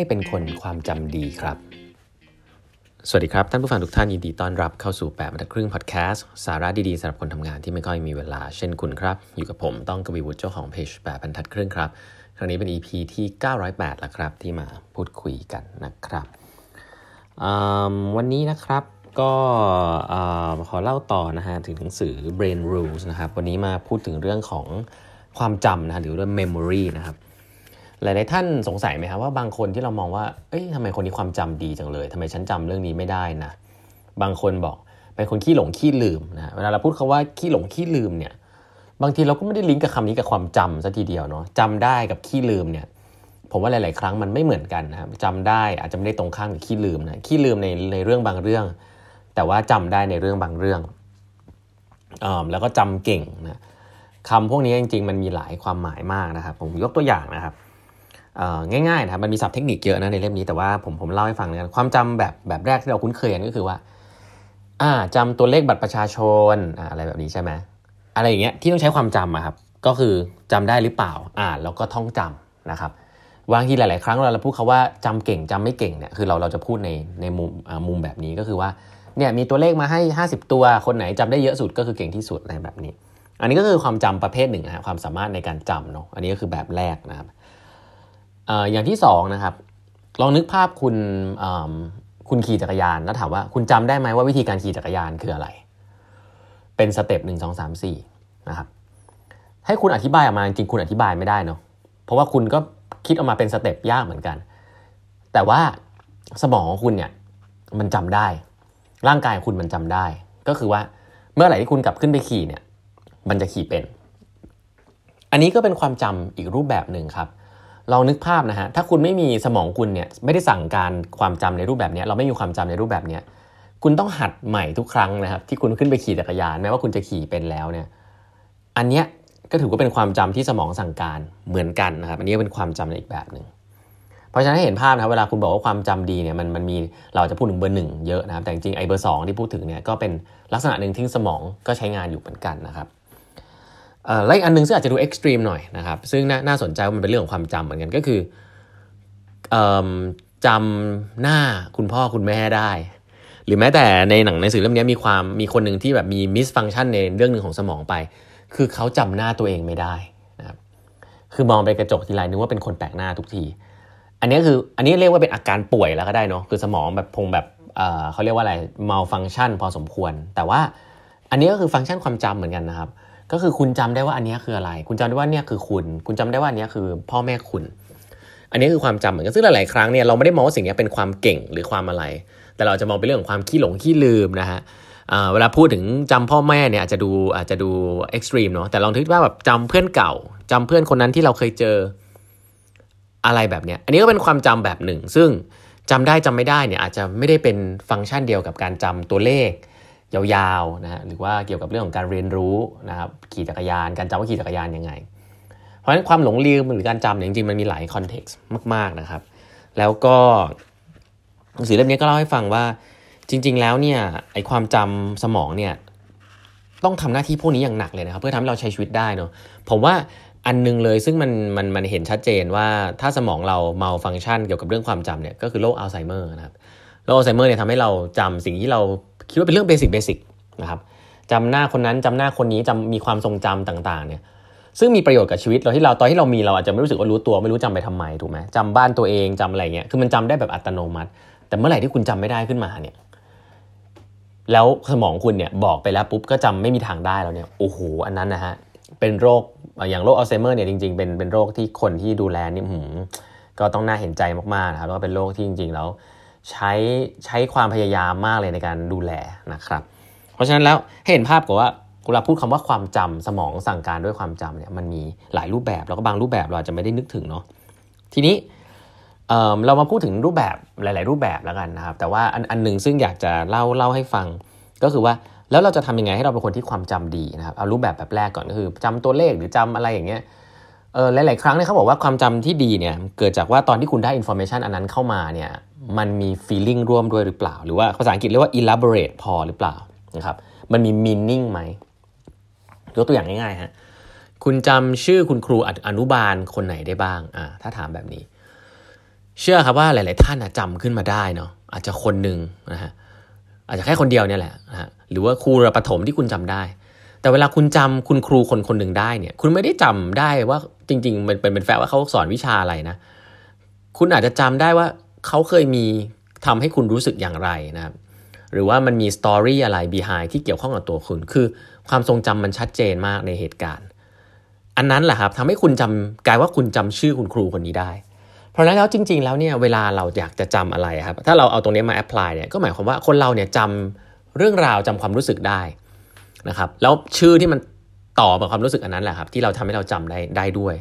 ให้เป็นคนความจำดีครับ สวัสดีครับ ท่านผู้ฟังทุกท่านยินดีต้อนรับเข้าสู่8บรรทัดครึ่งพอดแคสต์สาระดีๆสำหรับคนทำงานที่ไม่ค่อยมีเวลาเช่นคุณครับ อยู่กับผมต้องกวีวุฒิเจ้าของเพจ8บรรทัดครึ่งครับครั้งนี้เป็น EP ที่ 908 แล้วครับที่มาพูดคุยกันนะครับวันนี้นะครับก็ขอเล่าต่อนะฮะถึงหนังสือ Brain Rules นะครับวันนี้มาพูดถึงเรื่องของความจำนะฮะหรือเรื่อง memory นะครับ หลายๆท่านสงสัยไหมครับว่าบางคนที่เรามองว่า เอ้ยทำไมคนนี้ความจำดีจังเลยทำไมฉันจำเรื่องนี้ไม่ได้นะ บางคนบอกเป็นคนขี้หลงขี้ลืมนะ เวลาเราพูดคาว่าขี้หลงขี้ลืมเนี่ย บางทีเราก็ไม่ได้ลิงก์กับคำนี้กับความจำซะทีเดียวเนาะจำได้กับขี้ลืมเนี่ย ผมว่าหลาย ๆ ครั้งมันไม่เหมือนกันนะครับจำได้อาจจะไม่ได้ตรงข้ามกับขี้ลืมนะ ขี้ลืมในในเรื่องบางเรื่อง แต่ว่าจำได้ในเรื่องบางเรื่องอแล้วก็จำเก่งนะคำพวกนี้จริง ๆ มันมีหลายความหมายมากนะครับ ผมยกตัวอย่างนะครับ ง่ายๆนะครับมันมีศัพท์เทคนิคเยอะนะในเล่มนี้แต่ว่าผมผมเล่าให้ฟังนะความจำแบบแบบแรกที่เราคุ้นเคยกันก็คือว่าอ่าจำตัวเลขบัตรประชาชนอ่าอะไรแบบนี้ใช่ไหมอะไรอย่างเงี้ยที่ต้องใช้ความจำอะครับก็คือจำได้หรือเปล่าอ่านแล้วก็ท่องจำนะครับบางทีหลาย ๆ ครั้งเราเราพูดคาว่าจำเก่งจำไม่เก่งเนี่ยคือเราเราจะพูดในในมุมมุมแบบนี้ก็คือว่าเนี่ยมีตัวเลขมาให้ 50 ตัวคนไหนจำได้เยอะสุดก็คือเก่งที่สุดอะไรแบบนี้ อันนี้ก็คือความจำประเภทหนึ่งนะความสามารถในการจำเนาะอันนี้ก็คือแบบแรกนะครับ อย่างที่2นะครับ ลองนึกภาพคุณคุณขี่จักรยานแล้วถามว่าคุณจำได้ไหมว่าวิธีการขี่จักรยานคืออะไร เป็น step หนึ่งสองสามสี่นะครับให้คุณอธิบายออกมาจริงคุณอธิบายไม่ได้เนาะเพราะว่าคุณก็คิดออกมาเป็นสเต็ปยากเหมือนกัน แต่ว่าสมองของคุณเนี่ยมันจำได้ ร่างกายคุณมันจำได้ ก็คือว่าเมื่อไหร่ที่คุณกลับขึ้นไปขี่เนี่ย มันจะขี่เป็น อันนี้ก็เป็นความจำอีกรูปแบบหนึ่งครับ ลองนึกภาพนะฮะ ถ้าคุณไม่มีสมองคุณเนี่ยไม่ได้สั่งการความจำในรูปแบบนี้เราไม่มีความจำในรูปแบบนี้คุณต้องหัดใหม่ทุกครั้งนะครับที่คุณขึ้นไปขี่จักรยานแม้ว่าคุณจะขี่เป็นแล้วเนี่ย อันเนี้ยก็ถือว่าเป็นความจำที่สมองสั่งการเหมือนกันนะครับ อันนี้เป็นความจำในอีกแบบหนึ่งเพราะฉะนั้นให้เห็นภาพนะเวลาคุณบอกว่าความจำดีเนี่ยมันมันมีเราจะพูดถึงเบอร์หนึ่งเยอะนะครับ แต่จริงไอ้เบอร์สองที่พูดถึงเนี่ยก็เป็นลักษณะหนึ่งที่สมองก็ใช้งานอยู่เหมือนกันนะครับ และอีกอันนึงซึ่งอาจจะดูเอ็กซ์ตรีมหน่อยนะครับ ซึ่งน่าสนใจว่ามันเป็นเรื่องของความจำเหมือนกันก็คือจำหน้าคุณพ่อคุณแม่ได้ หรือแม้แต่ในหนังในสื่อเล่มนี้มีความมีคนหนึ่งที่แบบมีมิสฟังชันในเรื่องหนึ่งของสมองไป คือเขาจำหน้าตัวเองไม่ได้นะครับคือมองไปกระจกทีไรนึกว่าเป็นคนแปลกหน้าทุกที อันนี้คืออันนี้เรียกว่าเป็นอาการป่วยแล้วก็ได้เนาะคือสมองแบบพงแบบเขาเรียกว่าอะไรมาฟังชันพอสมควร แต่ว่าอันนี้ก็คือฟังก์ชันความจำเหมือนกันนะครับ ก็คือคุณจำได้ว่าอันนี้คืออะไร คุณจำได้ว่าเนี่ยคือคุณ คุณจำได้ว่าอันนี้คือพ่อแม่คุณ อันนี้คือความจำเหมือนกันซึ่งหลายๆครั้งเนี่ยเราไม่ได้มองว่าสิ่งนี้เป็นความเก่งหรือความอะไร แต่เราจะมองเป็นเรื่องของความขี้หลงขี้ลืมนะฮะเวลาพูดถึงจำพ่อแม่เนี่ยอาจจะดูอาจจะดู extreme เนาะแต่ลองคิดว่าแบบจำเพื่อนเก่าจำเพื่อนคนนั้นที่เราเคยเจออะไรแบบเนี้ย อันนี้ก็เป็นความจำแบบหนึ่ง ซึ่งจำได้จำไม่ได้เนี่ยอาจจะไม่ได้เป็นฟังก์ชันเดียวกับการจำตัวเลข ยาวๆนะฮะหรือว่าเกี่ยวกับเรื่องของการเรียนรู้นะครับขี่จักรยาน การจำว่าขี่จักรยานยังไง เพราะฉะนั้นความหลงลืมหรือการจำเนี่ยจริงๆมันมีหลาย contextมากๆนะครับ แล้วก็หนังสือเล่มนี้ก็เล่าให้ฟังว่าจริง ๆ แล้วเนี่ยไอความจำสมองเนี่ยต้องทำหน้าที่พวกนี้อย่างหนักเลยนะครับเพื่อทำให้เราใช้ชีวิตได้เนาะผมว่าอันนึงเลยซึ่งมันมันมันเห็นชัดเจนว่าถ้าสมองเรา malfunction เกี่ยวกับเรื่องความจำเนี่ยก็คือโรคอัลไซเมอร์นะครับโรคอัลไซเมอร์เนี่ยทำให้เราจำสิ่งที่เรา คิดว่าเป็นเรื่อง basic basic นะครับจำหน้าคนนั้นจำหน้าคนนี้จำมีความทรงจำต่างๆเนี่ยซึ่งมีประโยชน์กับชีวิตเราที่เราตอนที่เรามีเราอาจจะไม่รู้สึกว่ารู้ตัวไม่รู้จำไปทำไมถูกไหมจำบ้านตัวเองจำอะไรเงี้ยคือมันจำได้แบบอัตโนมัติ แต่เมื่อไหร่ที่คุณจำไม่ได้ขึ้นมาเนี่ยแล้วสมองคุณเนี่ยบอกไปแล้วปุ๊บก็จำไม่มีทางได้แล้วเนี่ยโอ้โหอันนั้นนะฮะเป็นโรคอย่างโรคอัลไซเมอร์เนี่ยจริงๆเป็นเป็นโรคที่คนที่ดูแลนี่หืมก็ต้องน่าเห็นใจมากๆนะครับแล้วก็เป็นโรคที่จริงๆแล้ว ใช้ใช้ความพยายามมากเลยในการดูแลนะครับ เพราะฉะนั้นแล้วเห็นภาพกับว่าเวลาพูดคำว่าความจำสมองสั่งการด้วยความจำเนี่ยมันมีหลายรูปแบบแล้วก็บางรูปแบบเราอาจจะไม่ได้นึกถึงเนาะทีนี้เรามาพูดถึงรูปแบบหลาย ๆ รูปแบบแล้วกันนะครับ แต่ว่าอันอันหนึ่งซึ่งอยากจะเล่าเล่าให้ฟัง ก็คือว่าแล้วเราจะทำยังไงให้เราเป็นคนที่ความจำดีนะครับเอารูปแบบแบบแรกก่อนก็คือจำตัวเลขหรือจำอะไรอย่างเงี้ย เออหลาย ๆ ครั้งเนี่ยเขาบอกว่าความจำที่ดีเนี่ยเกิดจากว่าตอนที่คุณได้ information อันนั้นเข้ามาเนี่ยมันมี feeling ร่วมด้วยหรือเปล่า หรือว่าภาษาอังกฤษเรียกว่า elaborate พอหรือเปล่านะครับมันมี meaning ไหมยกตัวอย่างง่าย ๆ ฮะ คุณจำชื่อคุณครูอนุบาลคนไหนได้บ้างอ่าถ้าถามแบบนี้ เชื่อครับว่าหลาย ๆ ท่านจำขึ้นมาได้เนาะอาจจะคนหนึ่งนะฮะอาจจะแค่คนเดียวเนี่ยแหละนะฮะหรือว่าครูระประถมที่คุณจำได้ แต่เวลาคุณจำคุณครูคนคนหนึ่งได้เนี่ย คุณไม่ได้จำได้ว่าจริงๆมันเป็นเป็นแฟว่าเขาสอนวิชาอะไรนะ คุณอาจจะจำได้ว่าเขาเคยมีทำให้คุณรู้สึกอย่างไรนะครับหรือว่ามันมีสตอรี่อะไร behind ที่เกี่ยวข้องกับตัวคุณ คือความทรงจำมันชัดเจนมากในเหตุการณ์ อันนั้นแหละครับทำให้คุณจำกลายว่าคุณจำชื่อคุณครูคนนี้ได้ เพราะฉะนั้นแล้วจริง ๆ แล้วเนี่ยเวลาเราอยากจะจำอะไรครับ ถ้าเราเอาตรงนี้มาแอพพลายเนี่ยก็หมายความว่าคนเราเนี่ยจำเรื่องราวจำความรู้สึกได้ นะครับแล้วชื่อที่มันต่อกับความรู้สึกอันนั้นแหละครับที่เราทำให้เราจำได้ได้ด้วย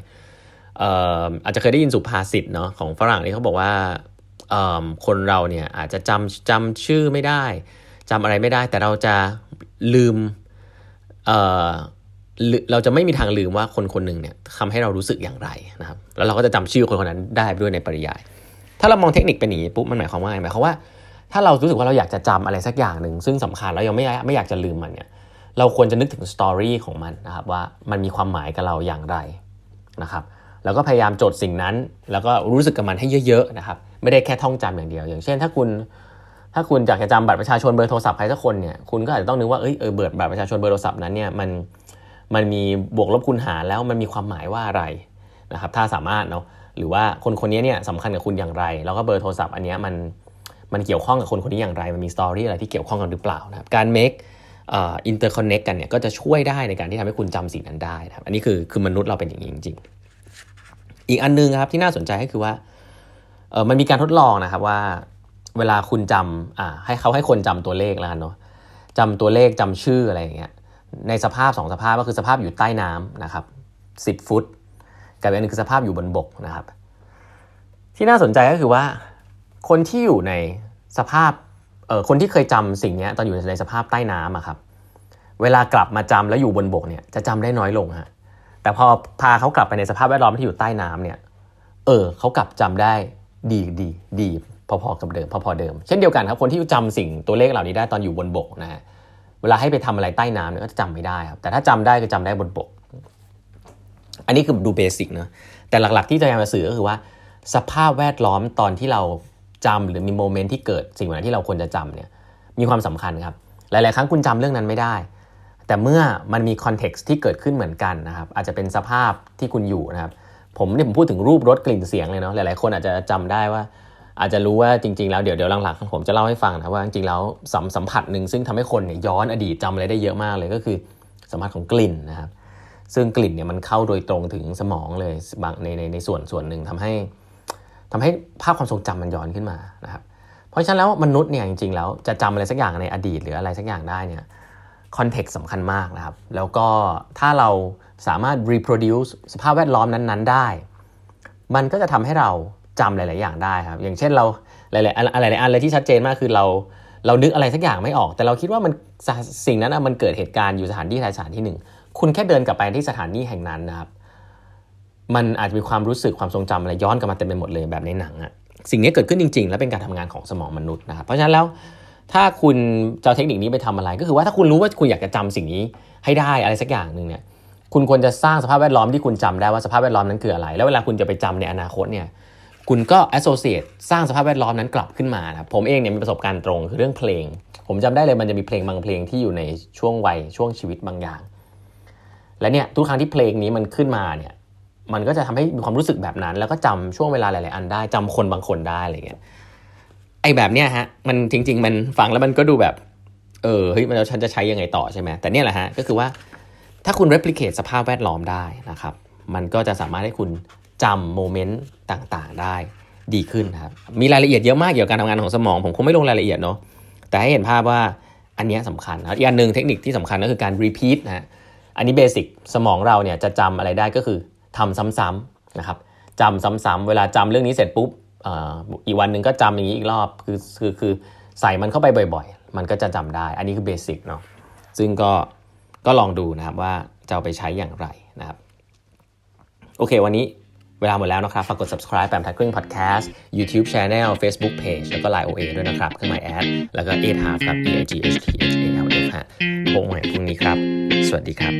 อาจจะเคยได้ยินสุภาษิตเนาะของฝรั่งนี่เขาบอกว่าคนเราเนี่ยอาจจะจำจำชื่อไม่ได้จำอะไรไม่ได้ แต่เราจะลืมเเราจะไม่มีทางลืมว่าคนคนหนึ่งเนี่ยทำให้เรารู้สึกอย่างไรนะครับ แล้วเราก็จะจำชื่อคนคนนั้นได้ด้วยในปริยาย ถ้าเรามองเทคนิคเป็นอย่างนี้ปุ๊บมันหมายความว่าไงหมายความว่าถ้าเรารู้สึกว่าเราอยากจะจำอะไรสักอย่างหนึ่งซึ่งสำคัญแล้วยังไม่ไม่อยากจะลืมมันเนี่ย เราควรจะนึกถึงสตอรี่ของมันนะครับว่ามันมีความหมายกับเราอย่างไรนะครับแล้วก็พยายามจดสิ่งนั้น แล้วก็รู้สึกกับมันให้เยอะๆนะครับไม่ได้แค่ท่องจำอย่างเดียว อย่างเช่น ถ้าคุณถ้าคุณอยากจะจำบัตรประชาชนเบอร์โทรศัพท์ใครสักคนเนี่ยคุณก็อาจจะต้องนึกว่าเอ้ยเออเบอร์บัตรประชาชนเบอร์โทรศัพท์นั้นเนี่ยมันมันมีบวกลบคูณหารแล้วมันมีความหมายว่าอะไรนะครับถ้าสามารถเนาะหรือว่าคนคนนี้เนี่ยสำคัญกับคุณอย่างไร แล้วก็เบอร์โทรศัพท์อันนี้มันมันเกี่ยวข้องกับคนคนนี้อย่างไร มันมีสตอรี่อะไรที่เกี่ยวข้องกันหรือเปล่านะครับการ make interconnect กันเนี่ยก็จะช่วยได้ในการที่ทำให้คุณจำสิ่งนั้นได้นะครับอันนี้คือคือมนุษย์เราเป็นอย่างนี้จริง ๆ อีกอันนึงครับที่น่าสนใจก็คือว่าเออมันมีการทดลองนะครับว่า เวลาคุณจำอ่าให้เขาให้คนจำตัวเลขแล้วกันเนาะจำตัวเลขจำชื่ออะไรอย่างเงี้ยในสภาพสองสภาพก็คือสภาพอยู่ใต้น้ำนะครับสิบฟุต กับอีกอันนึงคือสภาพอยู่บนบกนะครับ ที่น่าสนใจก็คือว่า คนที่อยู่ในสภาพ เออคนที่เคยจำสิ่งนี้ตอนอยู่ในสภาพใต้น้ำอะครับ เวลากลับมาจำแล้วอยู่บนบกเนี่ยจะจำได้น้อยลงฮะแต่พอพาเขากลับไปในสภาพแวดล้อมที่อยู่ใต้น้ำเนี่ย เออเขากลับจำได้ดีดีดีพอๆกับเดิมพอๆเดิม เช่นเดียวกันครับคนที่จำสิ่งตัวเลขเหล่านี้ได้ตอนอยู่บนบกนะฮะเวลาให้ไปทำอะไรใต้น้ำเนี่ยก็จะจำไม่ได้ครับแต่ถ้าจำได้ก็จำได้บนบก อันนี้คือดูเบสิกนะแต่หลักๆที่จะมาสื่อก็คือว่า สภาพแวดล้อมตอนที่เรา จำหรือมี moment ที่เกิดสิ่งนั้นที่เราควรจะจำเนี่ยมีความสำคัญครับ หลาย ๆ ครั้งคุณจำเรื่องนั้นไม่ได้ แต่เมื่อมันมี context ที่เกิดขึ้นเหมือนกันนะครับอาจจะเป็นสภาพที่คุณอยู่นะครับผมเนี่ยผมพูดถึงรูปรสกลิ่นเสียงเลยเนาะหลาย ๆ คนอาจจะจำได้ว่า อาจจะรู้ว่าจริง ๆ แล้วเดี๋ยวเดี๋ยวหลัง ๆ ผมจะเล่าให้ฟังนะว่าจริง ๆ แล้วสัมสัมผัสหนึ่งซึ่งทำให้คนเนี่ยย้อนอดีตจำอะไรได้เยอะมากเลยก็คือสัมผัสของกลิ่นนะครับซึ่งกลิ่นเนี่ยมันเข้าโดยตรงถึงสมองเลยบางในในในส่วนส่วนหนึ่งทำให้ ทำให้ภาพความทรงจำมันย้อนขึ้นมานะครับเพราะฉะนั้นแล้วมนุษย์เนี่ยจริงๆแล้วจะจำอะไรสักอย่างในอดีตหรืออะไรสักอย่างได้เนี่ยคอนเท็กซ์สำคัญมากนะครับ แล้วก็ถ้าเราสามารถ reproduce สภาพแวดล้อมนั้นๆได้ มันก็จะทำให้เราจำหลาย ๆ อย่างได้ครับ อย่างเช่นเราหลายๆอะไรหลายอันเลยที่ชัดเจนมากคือเราเรานึกอะไรสักอย่างไม่ออก แต่เราคิดว่ามันสิ่งนั้นมันเกิดเหตุการณ์อยู่สถานที่ใดสถานที่หนึ่ง คุณแค่เดินกลับไปที่สถานที่แห่งนั้นนะครับ มันอาจจะมีความรู้สึกความทรงจำอะไรย้อนกลับมาเต็มไปหมดเลยแบบในหนังอะสิ่งนี้เกิดขึ้นจริง ๆ และเป็นการทำงานของสมองมนุษย์นะครับเพราะฉะนั้นแล้วถ้าคุณจะเอาเทคนิคนี้ไปทำอะไร ก็คือว่าถ้าคุณรู้ว่าคุณอยากจะจำสิ่งนี้ให้ได้อะไรสักอย่างหนึ่งเนี่ยคุณควรจะสร้างสภาพแวดล้อมที่คุณจำได้ว่าสภาพแวดล้อมนั้นคืออะไร แล้วเวลาคุณจะไปจำในอนาคตเนี่ยคุณก็ associate สร้างสภาพแวดล้อมนั้นกลับขึ้นมาครับผมเองเนี่ยมีประสบการณ์ตรงคือเรื่องเพลง ผมจำได้เลยมันจะมีเพลงบางเพลงที่อยู่ในช่วงวัยช่วงชีวิตบางอย่าง และเนี่ยทุกครั้งที่เพลงนี้มันขึ้นมาเนี่ย มันก็จะทำให้มีความรู้สึกแบบนั้น แล้วก็จำช่วงเวลาหลาย ๆ อันได้จำคนบางคนได้อะไรเงี้ยไอ้แบบเนี้ยฮะมันจริง ๆ มันฟังแล้วมันก็ดูแบบเออเฮ้ยแล้วฉันจะใช้ยังไงต่อใช่ไหมแต่เนี่ยแหละฮะก็คือว่าถ้าคุณ replicate สภาพแวดล้อมได้นะครับ มันก็จะสามารถให้คุณจำโมเมนต์ต่างๆได้ดีขึ้นครับ มีรายละเอียดเยอะมากเกี่ยวกับการทำงานของสมอง ผมคงไม่ลงรายละเอียดเนาะแต่ให้เห็นภาพว่าอันนี้สำคัญอีกอันหนึ่งเทคนิคที่สำคัญก็คือการ repeat นะฮะอันนี้เบสิกสมองเราเนี่ยจะจำอะไรได้ก็คือ ทำซ้ำๆนะครับจำซ้ำๆเวลาจำเรื่องนี้เสร็จปุ๊บอีกวันหนึ่งก็จำอย่างนี้อีกรอบคือคือคือใส่มันเข้าไปบ่อยๆ มันก็จะจำได้ อันนี้คือเบสิกเนาะซึ่งก็ก็ลองดูนะครับว่าจะเอาไปใช้อย่างไรนะครับ โอเค วันนี้เวลาหมดแล้วนะครับ ฝากกด subscribe แปมทักครึ่ง podcast YouTube channel Facebook page แล้วก็ Line OA ด้วยนะครับเครื่องหมายแอดแล้วก็8 half ครับ E I G H T H A L F ฮะพบกันใหม่พรุ่งนี้ครับ สวัสดีครับ